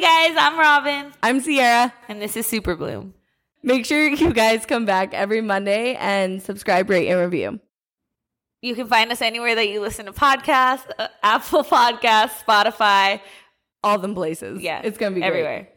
Hey guys, I'm Robin, I'm Sierra. and this is Superbloom. Make sure you guys come back every Monday and subscribe, rate, and review. You can find us anywhere that you listen to podcasts, uh, Apple Podcasts, Spotify. All them places. Yeah, It's going to be great. everywhere.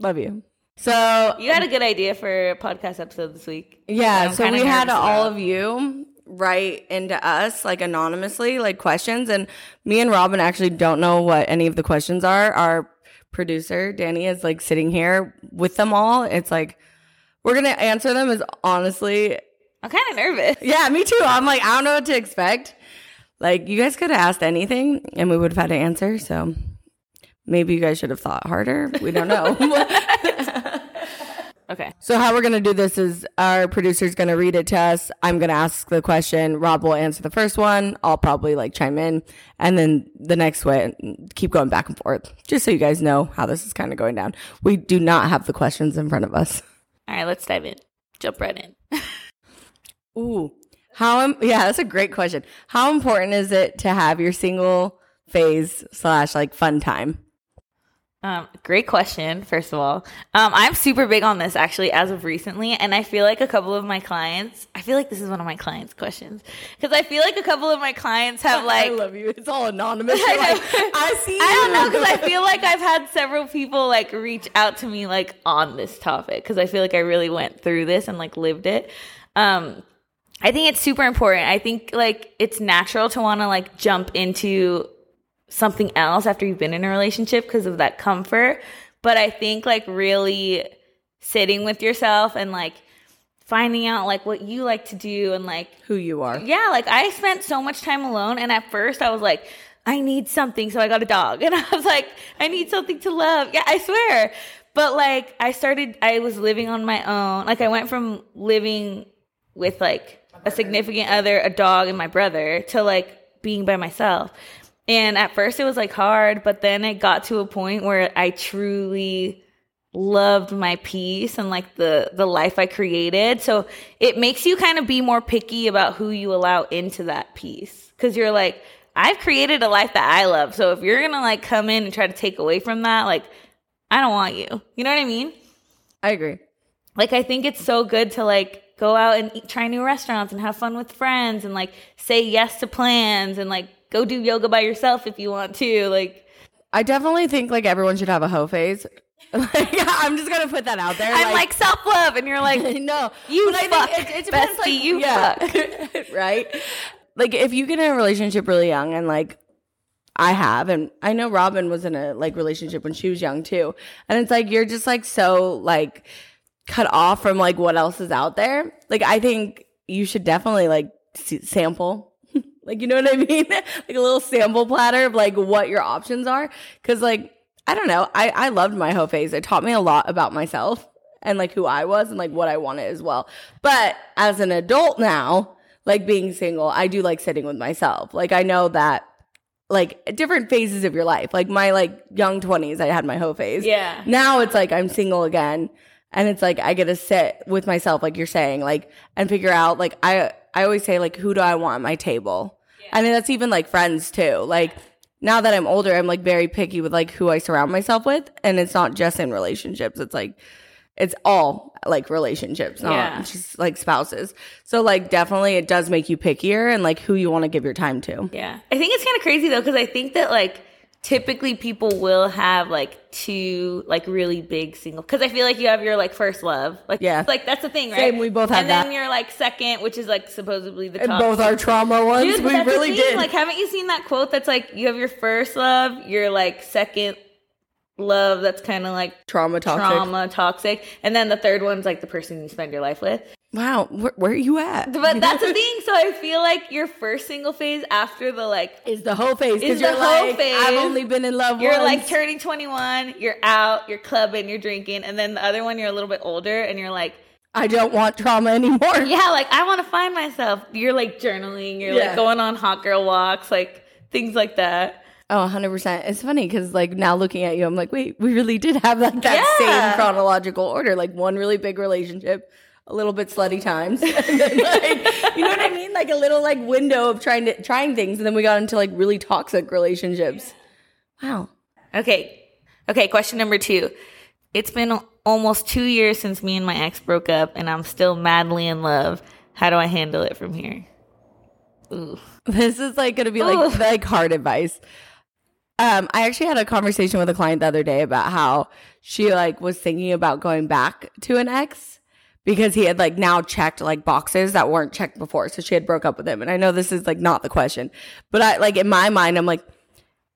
Love you. So, You had a good idea for a podcast episode this week. yeah, so we had all of you write into us like anonymously, like questions. And me and Robin actually don't know what any of the questions are. Our producer, Danny, is like sitting here with them all. It's like, we're to answer them as honestly I'm kind of nervous. Yeah, me too. I'm like, I don't know what to expect. Like, you guys could have asked anything and we would have had to answer. So maybe you guys should have thought harder. We don't know. Okay. so, how we're going to do this is our producer's going to read it to us. I'm going to ask the question. Rob will answer the first one. I'll probably like chime in. And then the next way, keep going back and forth, just so you guys know how this is kind of going down. We do not have the questions in front of us. All right, let's dive in. Jump right in. Ooh, how? im- Yeah, that's a great question. How important is it to have your single phase slash like fun time? Um, great question, first of all. Um, I'm super big on this actually as of recently, and I feel like a couple of my clients, I feel like this is one of my clients' questions. Because I feel like a couple of my clients have like I love you. It's all anonymous. You're like, I see. You. I don't know because I feel like I've had several people like reach out to me like on this topic because I feel like I really went through this and like lived it. Um, I think it's super important. I think like it's natural to want to like jump into something else after you've been in a relationship because of that comfort. But I think like really sitting with yourself and like finding out like what you like to do and like who you are. yeah, like I spent so much time alone, and at first I was like, I need something, so I got a dog, and I was like, I need something to love. Yeah, I swear. But like, I started, I was living on my own. Like, I went from living with like a significant other, a dog, and my brother to like being by myself. And at first it was like hard, but then it got to a point where I truly loved my peace and like the the life I created. So it makes you kind of be more picky about who you allow into that peace cuz you're like I've created a life that I love. So if you're going to like come in and try to take away from that, like I don't want you. You know what I mean? I agree. Like I think it's so good to like go out and eat, try new restaurants and have fun with friends and like say yes to plans and like go do yoga by yourself if you want to. Like I definitely think like everyone should have a hoe phase. like, I'm just gonna put that out there. I'm like self love and you're like no, You but fuck, think it, it depends. bestie, like, you yeah, right? Like if you get in a relationship really young and like I have, and I know Robin was in a like relationship when she was young too, and it's like you're just like so like cut off from like what else is out there. Like I think you should definitely like sample. Like you know what I mean? like a little sample platter of like what your options are. Cause like I don't know. I I loved my hoe phase. It taught me a lot about myself and like who I was and like what I wanted as well. But as an adult now, like being single, I do like sitting with myself. Like I know that like different phases of your life. Like my like young 20s, I had my hoe phase. Yeah. Now it's like I'm single again and it's like I get to sit with myself like you're saying like and figure out like I I always say like who do I want at my table? I mean that's even like friends too. Like now that I'm older, I'm like very picky with like who I surround myself with and it's not just in relationships. It's like it's all like relationships, not Yeah. just like spouses. So like definitely it does make you pickier and like who you want to give your time to. Yeah. I think it's kind of crazy though, because I think that like typically people will have like two like really big single because I feel like you have your like first love. Like Yeah. like that's the thing, right? Same, we both have And then that. you're like second, which is like supposedly the And top. both our trauma ones, Dude, we really did. Like, haven't you seen that quote that's like you have your first love, your like second love that's kind of like trauma toxic. trauma toxic, and then the third one's like the person you spend your life with. Wow, where, where are you at? But that's the thing. So I feel like your first single phase after the like is the whole phase Is the whole like phase. I've only been in love. you're once. like turning 21, you're out, you're clubbing, you're drinking, and then the other one you're a little bit older and you're like, I don't want trauma anymore. yeah, like I want to find myself. You're like journaling, you're Yeah. like going on hot girl walks, like things like that. Oh, 100%. It's funny because, like, now looking at you, I'm like, wait, we really did have like, that Yeah. same chronological order. Like, one really big relationship, a little bit slutty times. like, you know what I mean? Like, a little, like, window of trying to, trying things. And then we got into, like, really toxic relationships. Wow. Okay. Okay, question number two. It's been almost two years since me and my ex broke up, and I'm still madly in love. How do I handle it from here? Ooh. This is like gonna be like Ooh. like hard advice. Um, I actually had a conversation with a client the other day about how she like was thinking about going back to an ex because he had like now checked like boxes that weren't checked before. So she had broke up with him. And I know this is like not the question, but I like in my mind, I'm like,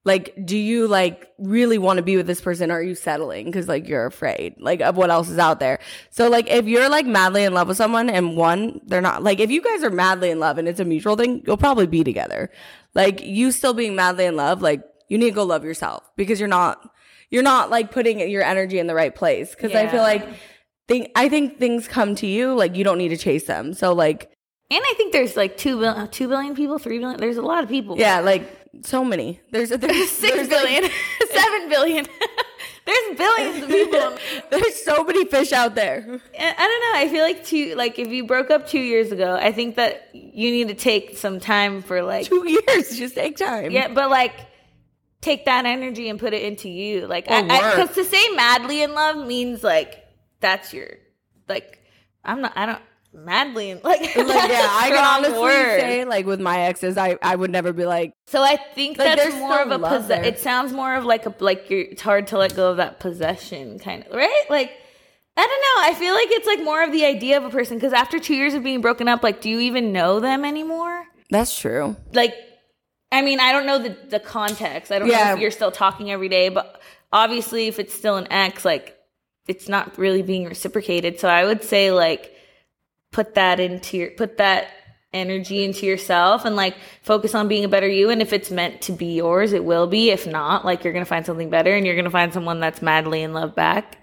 like, do you like really want to be with this person? Or are you settling because like you're afraid like of what else is out there? So like if you're like madly in love with someone and one, they're not like if you guys are madly in love and it's a mutual thing, you'll probably be together. Like you still being madly in love, like you need to go love yourself because you're not you're not like putting your energy in the right place. Cause I feel like think I think things come to you, like you don't need to chase them. So like And I think there's like two billion, two billion people, three billion. There's a lot of people. yeah, like so many. There's there's six there's, billion, like- seven billion. there's billions of people. there's so many fish out there. I don't know. I feel like two, like if you broke up two years ago, I think that you need to take some time for like, Two years, just take time. yeah, but like take that energy and put it into you. Like, Or because to say madly in love means like that's your like. I'm not. I don't madly like. Like yeah, I can honestly word. say like with my exes, I I would never be like So I think Like, that's more of a love possess. It sounds more of like a like you're. It's hard to let go of that possession kind of right. Like I don't know. I feel like it's like more of the idea of a person because after two years of being broken up, like, do you even know them anymore? that's true. Like, I mean, I don't know the the context. I don't know if you're still talking every day, but obviously, if it's still an ex, like, it's not really being reciprocated. So I would say like put that into your put that energy into yourself and like focus on being a better you and if it's meant to be yours it will be if not like you're gonna find something better and you're gonna find someone that's madly in love back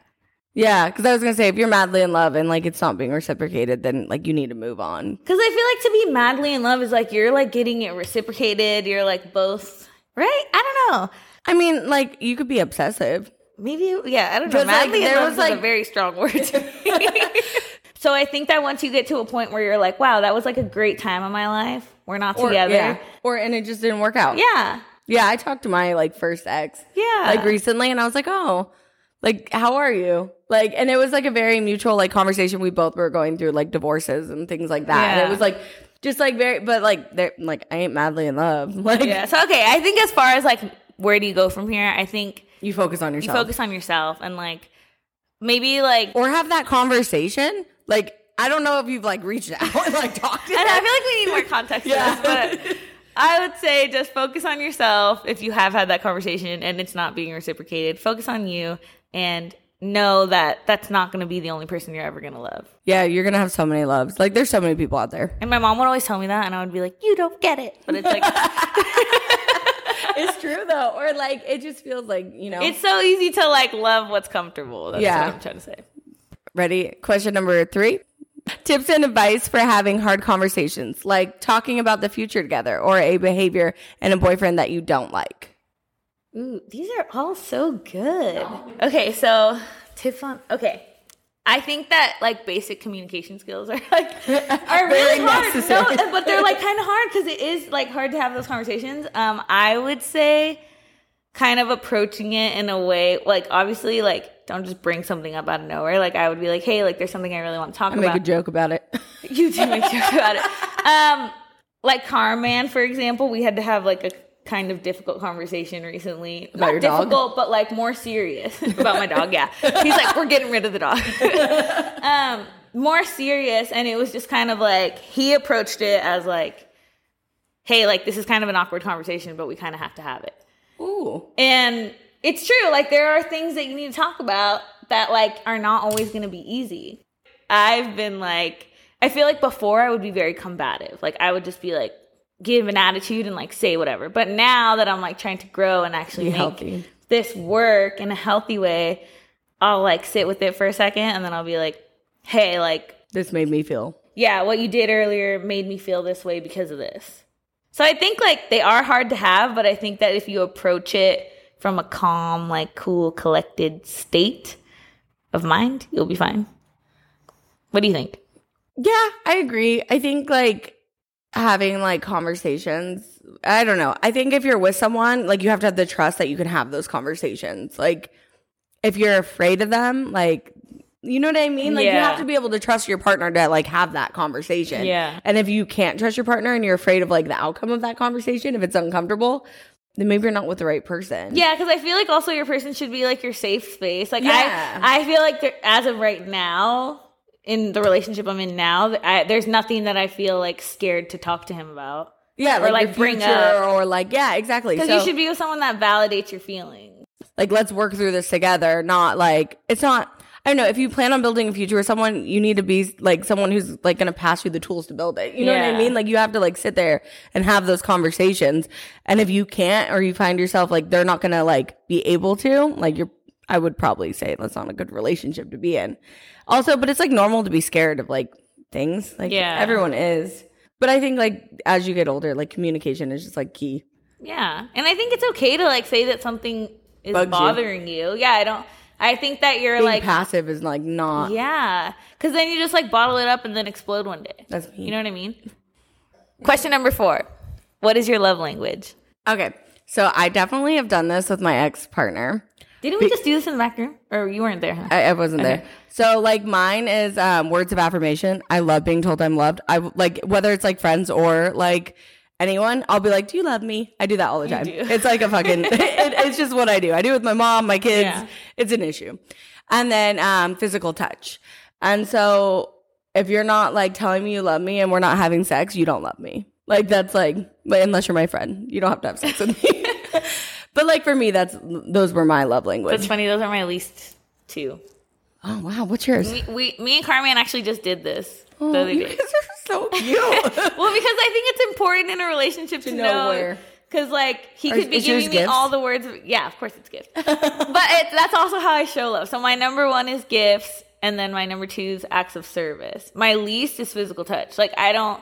Yeah, because I was gonna say if you're madly in love and like it's not being reciprocated, then like you need to move on. because i feel like to be madly in love is like you're like getting it reciprocated you're like both right i don't know I mean, like you could be obsessive. Maybe yeah i don't know like, madly in there was, is a very strong word to me so i think that once you get to a point where you're like wow that was like a great time of my life we're not Or, together yeah. Or and it just didn't work out. yeah Yeah, I talked to my like first ex. Yeah. Like recently and I was like, "Oh, like how are you?" Like and it was like a very mutual like conversation we both were going through like divorces and things like that. And it was like just like very but like they're like I ain't madly in love. Like yeah so okay i think as far as like where do you go from here i think you focus on yourself. you focus on yourself and like maybe like or have that conversation. Like I don't know if you've like reached out and like talked to and them. I feel like we need more context Yeah. to this, but I would say just focus on yourself if you have had that conversation and it's not being reciprocated. Focus on you and know that that's not going to be the only person you're ever going to love. Yeah, you're gonna have so many loves. Like there's so many people out there. And my mom would always tell me that, and I would be like, "You don't get it," but it's like it's true though. Or like it just feels like, you know. it's so easy to like love what's comfortable. That's Yeah. what I'm trying to say. Ready? Question number three. Tips and advice for having hard conversations, like talking about the future together or a behavior and a boyfriend that you don't like. Ooh, these are all so good. Okay, so tips on okay. I think that like basic communication skills are like are really hard. necessary. No, but they're like kind of hard because it is like hard to have those conversations. Um, I would say kind of approaching it in a way like obviously like don't just bring something up out of nowhere. Like I would be like, hey, like there's something I really want to talk I make a joke about it. You do make jokes about it. Um, like Carman, for example, we had to have like a kind of difficult conversation recently. About Not your dog? difficult, but like more serious about my dog. Yeah, he's like, we're getting rid of the dog. um, more serious, and it was just kind of like he approached it as like, hey, like this is kind of an awkward conversation, but we kind of have to have it. Ooh. And it's true. Like there are things that you need to talk about that like are not always going to be easy. I've been like I feel like before I would be very combative. Like I would just be like give an attitude and like say whatever. But now that I'm like trying to grow and actually Be make healthy. this work in a healthy way, I'll like sit with it for a second and then I'll be like, "Hey, like This made me feel. yeah, what you did earlier made me feel this way because of this. So I think like they are hard to have, but I think that if you approach it from a calm, like cool, collected state of mind, you'll be fine. What do you think? Yeah, I agree. I think like having like conversations, I don't know. I think if you're with someone, like you have to have the trust that you can have those conversations. Like if you're afraid of them, like you know what I mean? Like you have to be able to trust your partner to like have that conversation. Yeah. And if you can't trust your partner and you're afraid of like the outcome of that conversation, if it's uncomfortable, then maybe you're not with the right person. Yeah, because I feel like also your person should be like your safe space. Like Yeah. I, I feel like as of right now, in the relationship I'm in now, I, there's nothing that I feel like scared to talk to him about. Yeah, Or, like, your bring up- or like yeah, exactly. Because So, you should be with someone that validates your feelings. like let's work through this together. Not like it's not. I don't know. If you plan on building a future with someone, you need to be like someone who's like going to pass you the tools to build it. You know what I mean? Like you have to like sit there and have those conversations. And if you can't, or you find yourself like they're not going to like be able to, like you're, I would probably say that's not a good relationship to be in. Also, but it's like normal to be scared of like things. Like Yeah. everyone is. But I think like as you get older, like communication is just like key. Yeah, and I think it's okay to like say that something is Bugs you. bothering you. Yeah, I don't. I think that you're Being like, passive is like not. yeah, because then you just like bottle it up and then explode one day. That's me. You know what I mean? Question number four: What is your love language? Okay. So I definitely have done this with my ex partner. Didn't we just do this in the back room, or you weren't there? Huh? I, I wasn't there. So like mine is um, words of affirmation. I love being told I'm loved. I like whether it's like friends or like anyone. I'll be like, "Do you love me?" I do that all the time. It's like a fucking. it, it's just what I do. I do it with my mom, my kids. Yeah. It's an issue. And then um, physical touch. And so if you're not like telling me you love me and we're not having sex, you don't love me. Like that's like, but unless you're my friend, you don't have to have sex with me. but like for me, that's those were my love language. That's funny. Those are my least two. Oh wow, what's yours? We, we me and Carmen actually just did this the Oh, other you day. guys are so cute. Well, because I think it's important in a relationship to, know know, where- Because like he Or could be giving me gifts? all the words. Of, yeah, of course it's gifts. but it, that's also how I show love. So my number one is gifts, and then my number two is acts of service. My least is physical touch. Like I don't.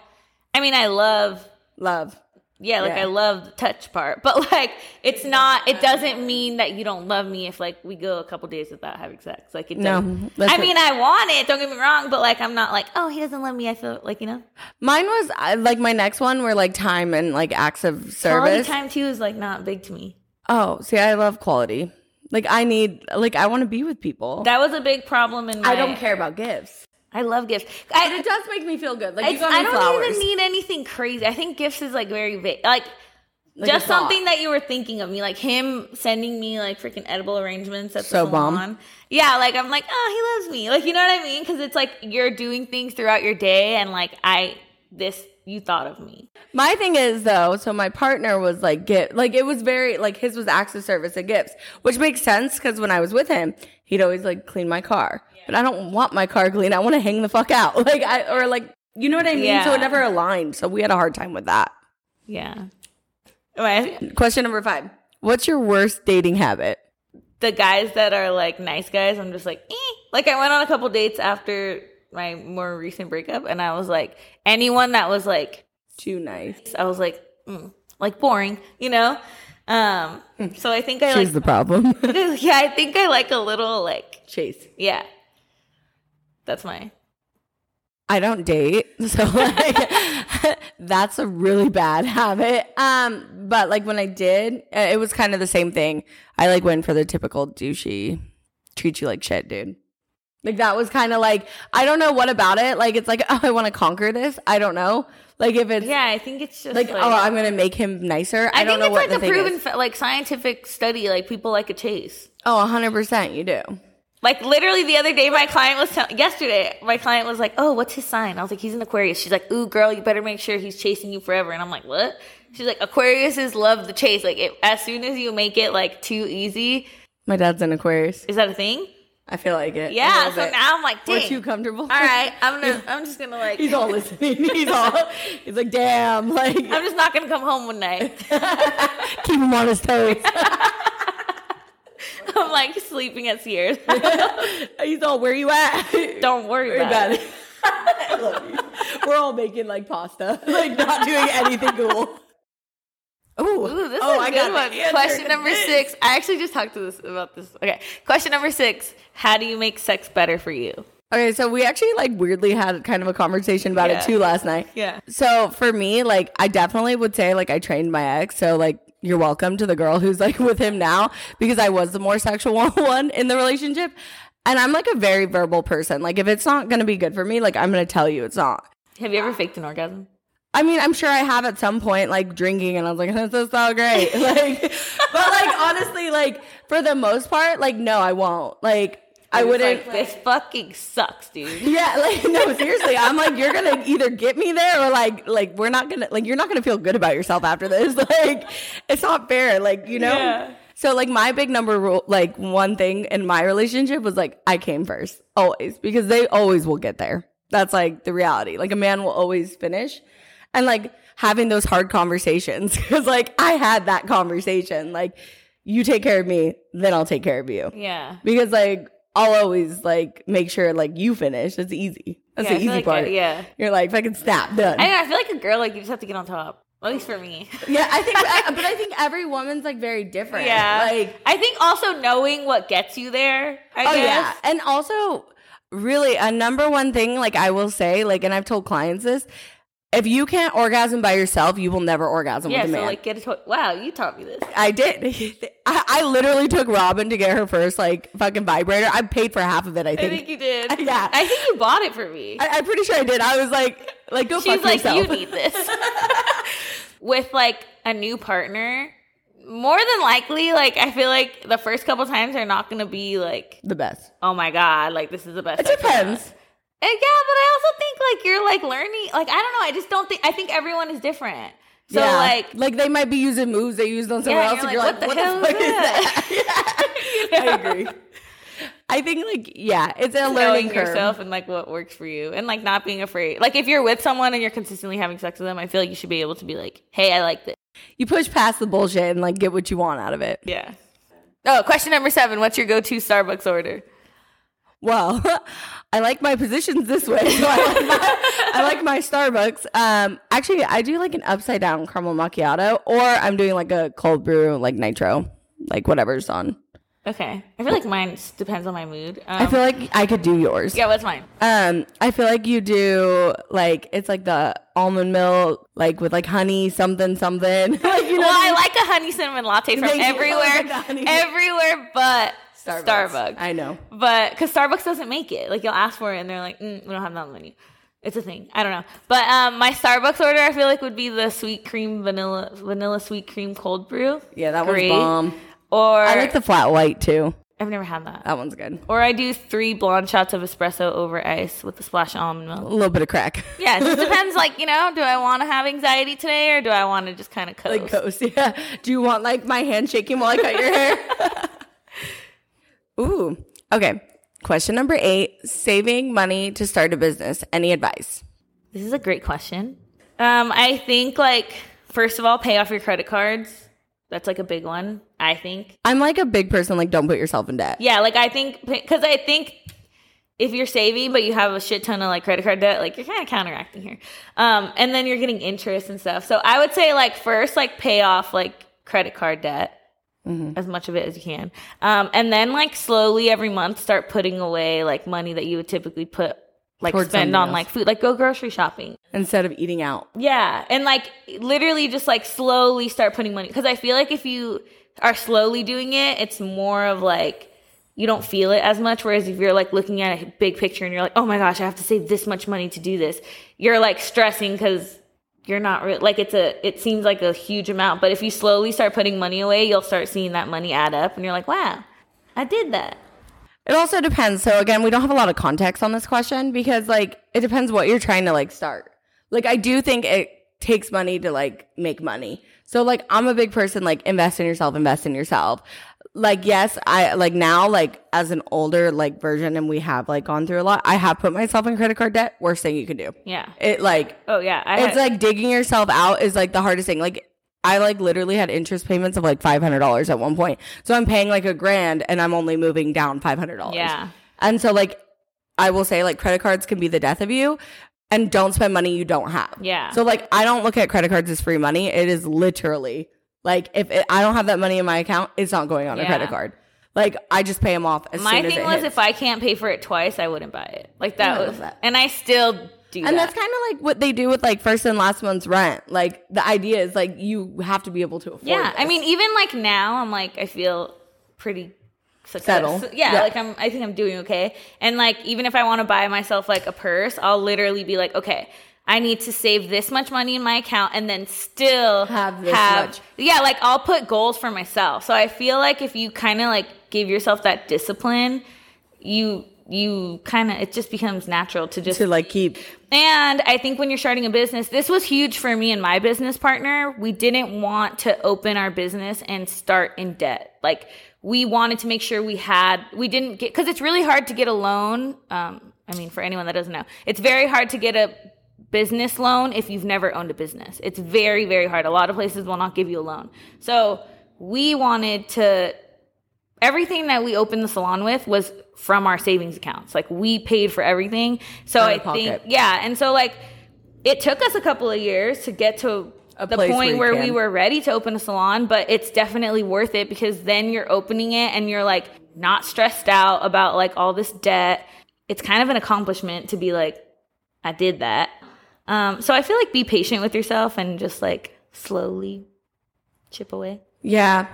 I mean, I love. love. Yeah, like Yeah. I love the touch part, but like it's not. It doesn't mean that you don't love me if like we go a couple days without having sex. Like it. No, doesn't. that's I mean, I want it. Don't get me wrong, but like I'm not like, oh, he doesn't love me. I feel like you know. Mine was uh, like my next one were like time and like acts of service. Quality time too is like not big to me. Oh, see, I love quality. Like I need, like I want to be with people. That was a big problem in my. I don't care about gifts. I love gifts. But it does make me feel good. Like you got me I don't flowers. even need anything crazy. I think gifts is like very vague. Like, Like just something that you were thinking of me, like him sending me like freaking edible arrangements at the So bomb. salon. Yeah, like I'm like, oh, he loves me. Like, you know what I mean? Because it's like you're doing things throughout your day, and like I this you thought of me. My thing is though, so my partner was like get like it was very like his was acts of service and gifts, which makes sense because when I was with him, he'd always like clean my car. But I don't want my car clean. I want to hang the fuck out. Like I or like you know what I mean? So it never aligned. So we had a hard time with that. Yeah. Right. Question number five. What's your worst dating habit? the guys that are like nice guys, I'm just like, eh. like I went on a couple dates after my more recent breakup, and I was like, anyone that was like, Too nice. I was like, mm, like boring, you know. Um, so I think I She's like, the problem. yeah, I think I like a little like, Chase. yeah. That's my I don't date, so like that's a really bad habit. Um, but like when I did, uh, it was kind of the same thing. I like went for the typical douchey, treat you like shit, dude. Like that was kind of like I don't know what about it. Like it's like oh, I want to conquer this. I don't know. Like if it's yeah. I think it's just like, like, oh I'm gonna make him nicer. I, I, don't know it's what like the thing proven is. like scientific study. Like people like a chase. Oh, 100 percent, you do. Like literally the other day, my client was telling, yesterday, my client was like, "Oh, what's his sign?" I was like, "He's an Aquarius." She's like, "Ooh, girl, you better make sure he's chasing you forever." And I'm like, "What?" She's like, "Aquariuses love the chase. Like, it, as soon as you make it like too easy, My dad's an Aquarius. is that a thing?" I feel like it. Yeah. So bit. now I'm like, we're too comfortable. All right, I'm gonna, I'm just gonna like, He's all listening. He's all. He's like, damn. Like, I'm just not gonna come home one night. keep him on his toes. I'm like sleeping at Sierra's. He's all, where you at? Don't worry Worry about, about it. it. I love you. We're all making like pasta, like not doing anything cool. Ooh, Ooh, this oh, is a good one. Question number six. I actually just talked to this about this. Okay. Question number six. How do you make sex better for you? Okay, so we actually like weirdly had kind of a conversation about Yeah. it too last night. Yeah. So for me, like I definitely would say like I trained my ex. So like you're welcome to the girl who's like with him now because I was the more sexual one in the relationship. And I'm like a very verbal person. Like if it's not going to be good for me, like I'm going to tell you it's not. Have you ever faked an orgasm? I mean, I'm sure I have at some point, like drinking, and I was like, "This is so great." Like, but like honestly, like for the most part, like no, I won't. Like, I wouldn't. Like, this fucking sucks, dude. yeah, like no, seriously, I'm like, you're gonna either get me there or like, like we're not gonna, like, you're not gonna feel good about yourself after this. Like, it's not fair. Like, you know. Yeah. So like my big number rule, like one thing in my relationship was like I came first always because they always will get there. That's like the reality. Like a man will always finish, and like having those hard conversations because like I had that conversation. Like you take care of me, then I'll take care of you Yeah. because like I'll always like make sure like you finish. That's easy. That's Yeah, the easy like, part. uh, yeah. You're like fucking snap done. I, I feel like a girl, like you just have to get on top. At least for me. yeah, I think, but I think every woman's like very different. Yeah. like I think also knowing what gets you there. I Oh guess. yeah, and also really a number one thing, like I will say, like, and I've told clients this: if you can't orgasm by yourself, you will never orgasm Yeah. with a So man. like, get a toy. Wow, you taught me this. I did. I, I literally took Robin to get her first like fucking vibrator. I paid for half of it. I I think. think you did. Yeah. I think you bought it for me. I, am pretty sure I did. I was like, like go She's fuck like, yourself. you need this. With like a new partner, more than likely, like I feel like the first couple times are not gonna be like, the best. oh my god, like this is the best. It depends. And yeah, but I also think like you're like learning. Like I don't know. I just don't think. I think everyone is different. So Yeah. like, like they might be using moves they used on someone Yeah, else, you're and you're like, what the the, hell fuck is is that? that? Yeah. I agree. I think like yeah, it's a learning curve. yourself and like what works for you, and like not being afraid. Like if you're with someone and you're consistently having sex with them, I feel like you should be able to be like, hey, I like this. You push past the bullshit and like get what you want out of it. Yeah. Oh, question number seven. What's your go-to Starbucks order? Well, I like my positions this way. So I like my, I like my Starbucks. Um, actually, I do like an upside down caramel macchiato, or I'm doing like a cold brew, like nitro, like whatever's on. Okay. I feel like mine depends on my mood. Um, I feel like I could do yours. yeah. What's mine? Um, I feel like you do like it's like the almond milk, like with like honey something something. like, you know well, I mean? like a honey cinnamon latte from Thank everywhere, everywhere but Starbucks. I know. But because Starbucks doesn't make it, like you'll ask for it and they're like, mm, we don't have that on the menu. It's a thing. I don't know. But um, my Starbucks order, I feel like would be the sweet cream vanilla vanilla sweet cream cold brew. Yeah, that Great. one's bomb. Or I like the flat white too. I've never had that. That one's good. Or I do three blonde shots of espresso over ice with a splash of almond milk. A little bit of crack. Yeah, it just depends. Like you know, do I want to have anxiety today or do I want to just kind of coast? like ghost. Yeah. Do you want like my hand shaking while I cut your hair? Ooh. Okay. Question number eight: Saving money to start a business. Any advice? This is a great question. Um, I think like first of all, pay off your credit cards. That's like a big one. I think. I'm like a big person. Like, don't put yourself in debt. Yeah, like I think because I think if you're saving but you have a shit ton of like credit card debt, like you're kind of counteracting here. Um, and then you're getting interest and stuff. So I would say like first like pay off like credit card debt. As much of it as you can. Um, and then like slowly every month start putting away like money that you would typically put like Towards spend on else. like food, like go grocery shopping. Instead of eating out. Yeah, and like literally just like slowly start putting money because I feel like if you are slowly doing it, it's more of like you don't feel it as much. Whereas if you're like looking at a big picture and you're like, oh my gosh, I have to save this much money to do this, you're like stressing because you're not re- like it's a it seems like a huge amount. But if you slowly start putting money away, you'll start seeing that money add up, and you're like, wow, I did that. It also depends. So again, we don't have a lot of context on this question because like it depends what you're trying to like start. Like I do think it takes money to like make money. So like I'm a big person like invest in yourself, invest in yourself. Like yes, I like now like as an older like version and we have like gone through a lot. I have put myself in credit card debt. Worst thing you can do. Yeah. It like Oh yeah. I it's had- like digging yourself out is like the hardest thing. Like I like literally had interest payments of like five hundred dollars at one point. So I'm paying like a grand and I'm only moving down five hundred dollars. Yeah. And so like I will say like credit cards can be the death of you and don't spend money you don't have. Yeah. So like I don't look at credit cards as free money. It is literally like if it, I don't have that money in my account, it's not going on a credit card. Like I just pay them off as My soon as thing it was hits. if I can't pay for it twice, I wouldn't buy it. Like that was, that. and I still do And that. that's kind of like what they do with like first and last month's rent. Like the idea is like you have to be able to afford. It. Yeah. I mean, even like now, I'm like, I feel pretty. Settle. Yeah, Yeah. like I'm. I think I'm doing okay. And like, even if I want to buy myself like a purse, I'll literally be like, okay. I need to save this much money in my account and then still Have this much. Yeah, like I'll put goals for myself. So I feel like if you kind of like give yourself that discipline, you you kind of it just becomes natural to just to like keep and I think when you're starting a business, this was huge for me and my business partner. We didn't want to open our business and start in debt. Like we wanted to make sure we had, we didn't get, cause it's really hard to get a loan. Um, I mean, for anyone that doesn't know, it's very hard to get a business loan if you've never owned a business. It's very, very hard. A lot of places will not give you a loan. So we wanted to everything that we opened the salon with was from our savings accounts. Like we paid for everything. So I pocket. think yeah, and so like it took us a couple of years to get to A the point where where, we were ready to open a salon, but it's definitely worth it because then you're opening it and you're like not stressed out about like all this debt. It's kind of an accomplishment to be like I did that. Um so I feel like be patient with yourself and just like slowly chip away. yeah.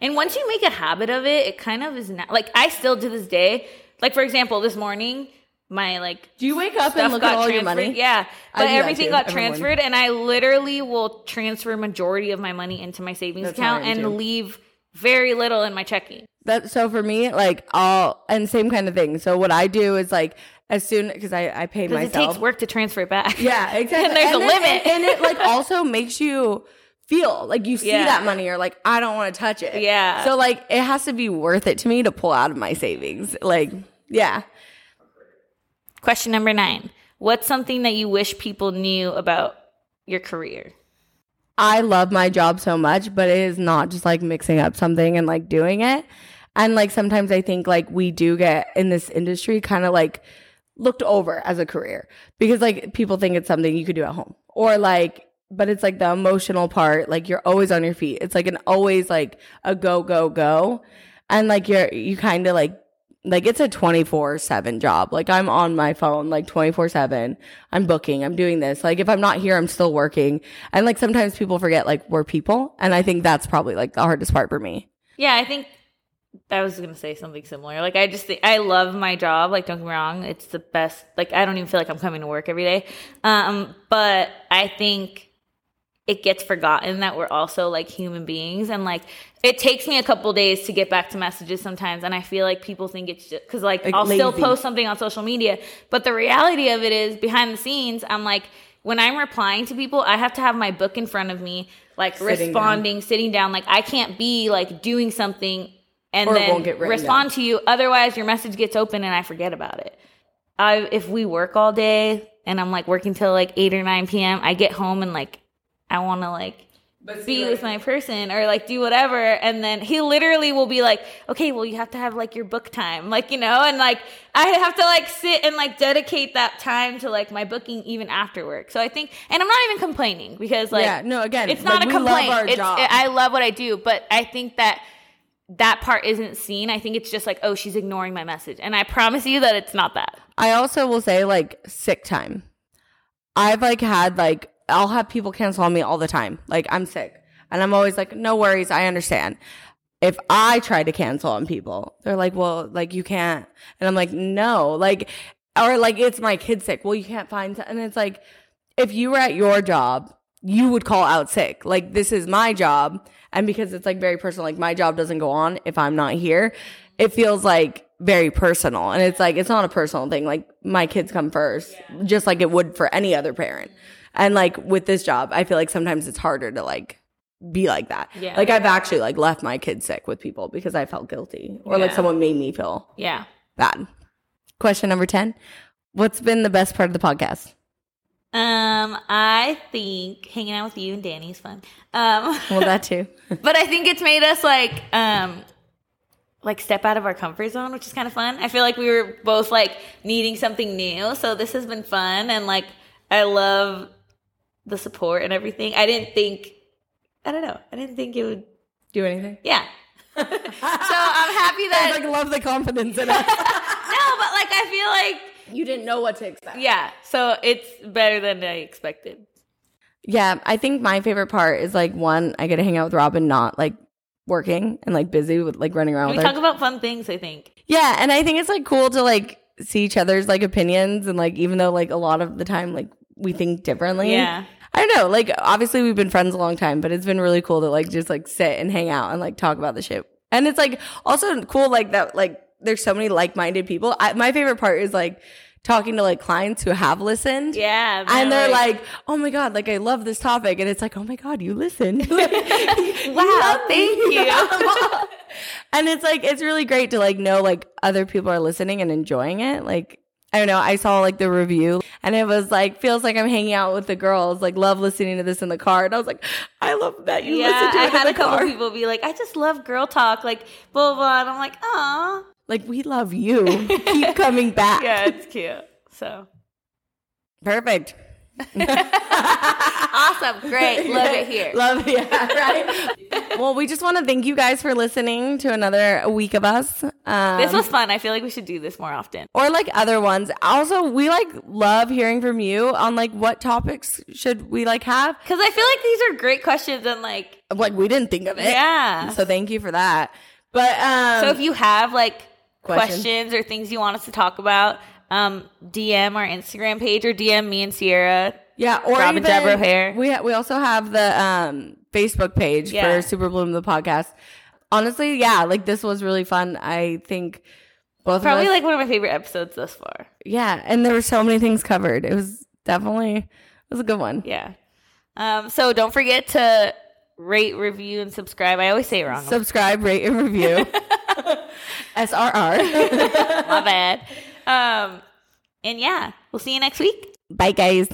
And once you make a habit of it, it kind of is not like I still to this day. Like for example, this morning, my like Do you wake up and look at all your money? Yeah, but everything got every morning. transferred, and I literally will transfer majority of my money into my savings That's account and leave very little in my checking. That so for me, like I'll and same kind of thing. So what I do is like as soon because I I pay Because it myself. takes work to transfer it back. Yeah, exactly. and there's a then- limit. and, and it like also makes you feel like you see Yeah. that money. You're like, I don't want to touch it. Yeah. So like, it has to be worth it to me to pull out of my savings. Like, yeah. Question number nine: What's something that you wish people knew about your career? I love my job so much, but it is not just like mixing up something and like doing it. And like sometimes I think like we do get in this industry kind of like looked over as a career because like people think it's something you could do at home or like, but it's like the emotional part. Like you're always on your feet. It's like an always like a go, go, go. And like you're, you kind of like, like it's a 24 7 job. Like I'm on my phone like 24 7. I'm booking, I'm doing this. Like if I'm not here, I'm still working. And like sometimes people forget like we're people. And I think that's probably like the hardest part for me. Yeah, I think I was gonna say something similar. Like I just think I love my job. Like don't get me wrong, it's the best. Like I don't even feel like I'm coming to work every day. Um, but I think it gets forgotten that we're also like human beings. And like it takes me a couple days to get back to messages sometimes. And i feel like people think it's just because like, Like i'll still post something on social media. But the reality of it is behind the scenes i'm like when i'm replying to people i have to have my book in front of me like Sitting down. responding sitting down. Like i can't be like doing something and Or then won't get written respond to you. Otherwise your message gets open and i forget about it. I, if we work all day and i'm like working till like 8 or 9 p.m i get home and like i want to like be with my person or like do whatever. And then he literally will be like okay well you have to have like your book time like you know? And like i have to like sit and like dedicate that time to like my booking even after work. So i think and i'm not even complaining because like Yeah, no, again, it's not like, a we love complaint. it's, job. i love what i do but i think that that part isn't seen. I think it's just like oh she's ignoring my message. And i promise you that it's not that. I also will say like sick time. I've like had like I'll have people cancel on me all the time. Like I'm sick. And I'm always like, no worries, I understand. If I try to cancel on people, they're like, well, like you can't. And I'm like, no, like, or like it's my kid sick. Well, you can't find, and it's like, if you were at your job, you would call out sick. Like this is my job. And because it's like very personal, like my job doesn't go on if I'm not here. It feels like very personal. And it's like, it's not a personal thing. Like my kids come first, just like it would for any other parent. And like with this job, I feel like sometimes it's harder to like be like that. Yeah. Like I've actually like left my kids sick with people because I felt guilty or like someone made me feel yeah bad. Question number 10. What's been the best part of the podcast? um i think hanging out with you and danny is fun um Well, that too. but I think it's made us like um like step out of our comfort zone, which is kind of fun. I feel like we were both like needing something new, so this has been fun and like I love the support and everything. I didn't think I don't know. I didn't think it would Do anything? yeah. so I'm happy I that like love the confidence in it. no, but like I feel like You didn't know what to expect. Yeah, so it's better than I expected. Yeah, I think my favorite part is like one, I get to hang out with Robin, not like working and like busy with like running around We with her. talk about fun things, I think. Yeah, and I think it's like cool to like see each other's like opinions and like even though like a lot of the time like we think differently. Yeah. I don't know. Like obviously we've been friends a long time, but it's been really cool to like just like sit and hang out and like talk about the shit. And it's like also cool like that like there's so many like-minded people. I, my favorite part is like talking to like clients who have listened. Yeah. And they're like, "Oh my god, like I love this topic." And it's like, "Oh my god, you listened." wow, thank you. and it's like it's really great to like know like other people are listening and enjoying it. Like I don't know, I saw like the review and it was like feels like I'm hanging out with the girls, like love listening to this in the car. And I was like, I love that you yeah, listen to it. I had a couple car. people be like, I just love girl talk, like blah blah. And I'm like, aw. Like we love you. Keep coming back. Yeah, it's cute. So Perfect. awesome, great, love it here. Love yeah, right. well, we just want to thank you guys for listening to another week of us. Um, This was fun. I feel like we should do this more often. or like other ones. Also, we like love hearing from you on like what topics should we like have. Because I feel like these are great questions and like, Like we didn't think of it. yeah. So thank you for that. But um So if you have like Questions? questions or things you want us to talk about, um, DM our Instagram page or DM me and Sierra. yeah, or Rob and even, Jabro Hair. We we also have the um Facebook page Yeah. for Superbloom the podcast. Honestly, yeah, like this was really fun. I think both Probably of us, like one of my favorite episodes thus far. yeah, and there were so many things covered. It was definitely it was a good one. Yeah. Um, so don't forget to rate, review, and subscribe. I always say it wrong. Subscribe, rate, and review. SRR. My bad. Um, and yeah, we'll see you next week. Bye, guys.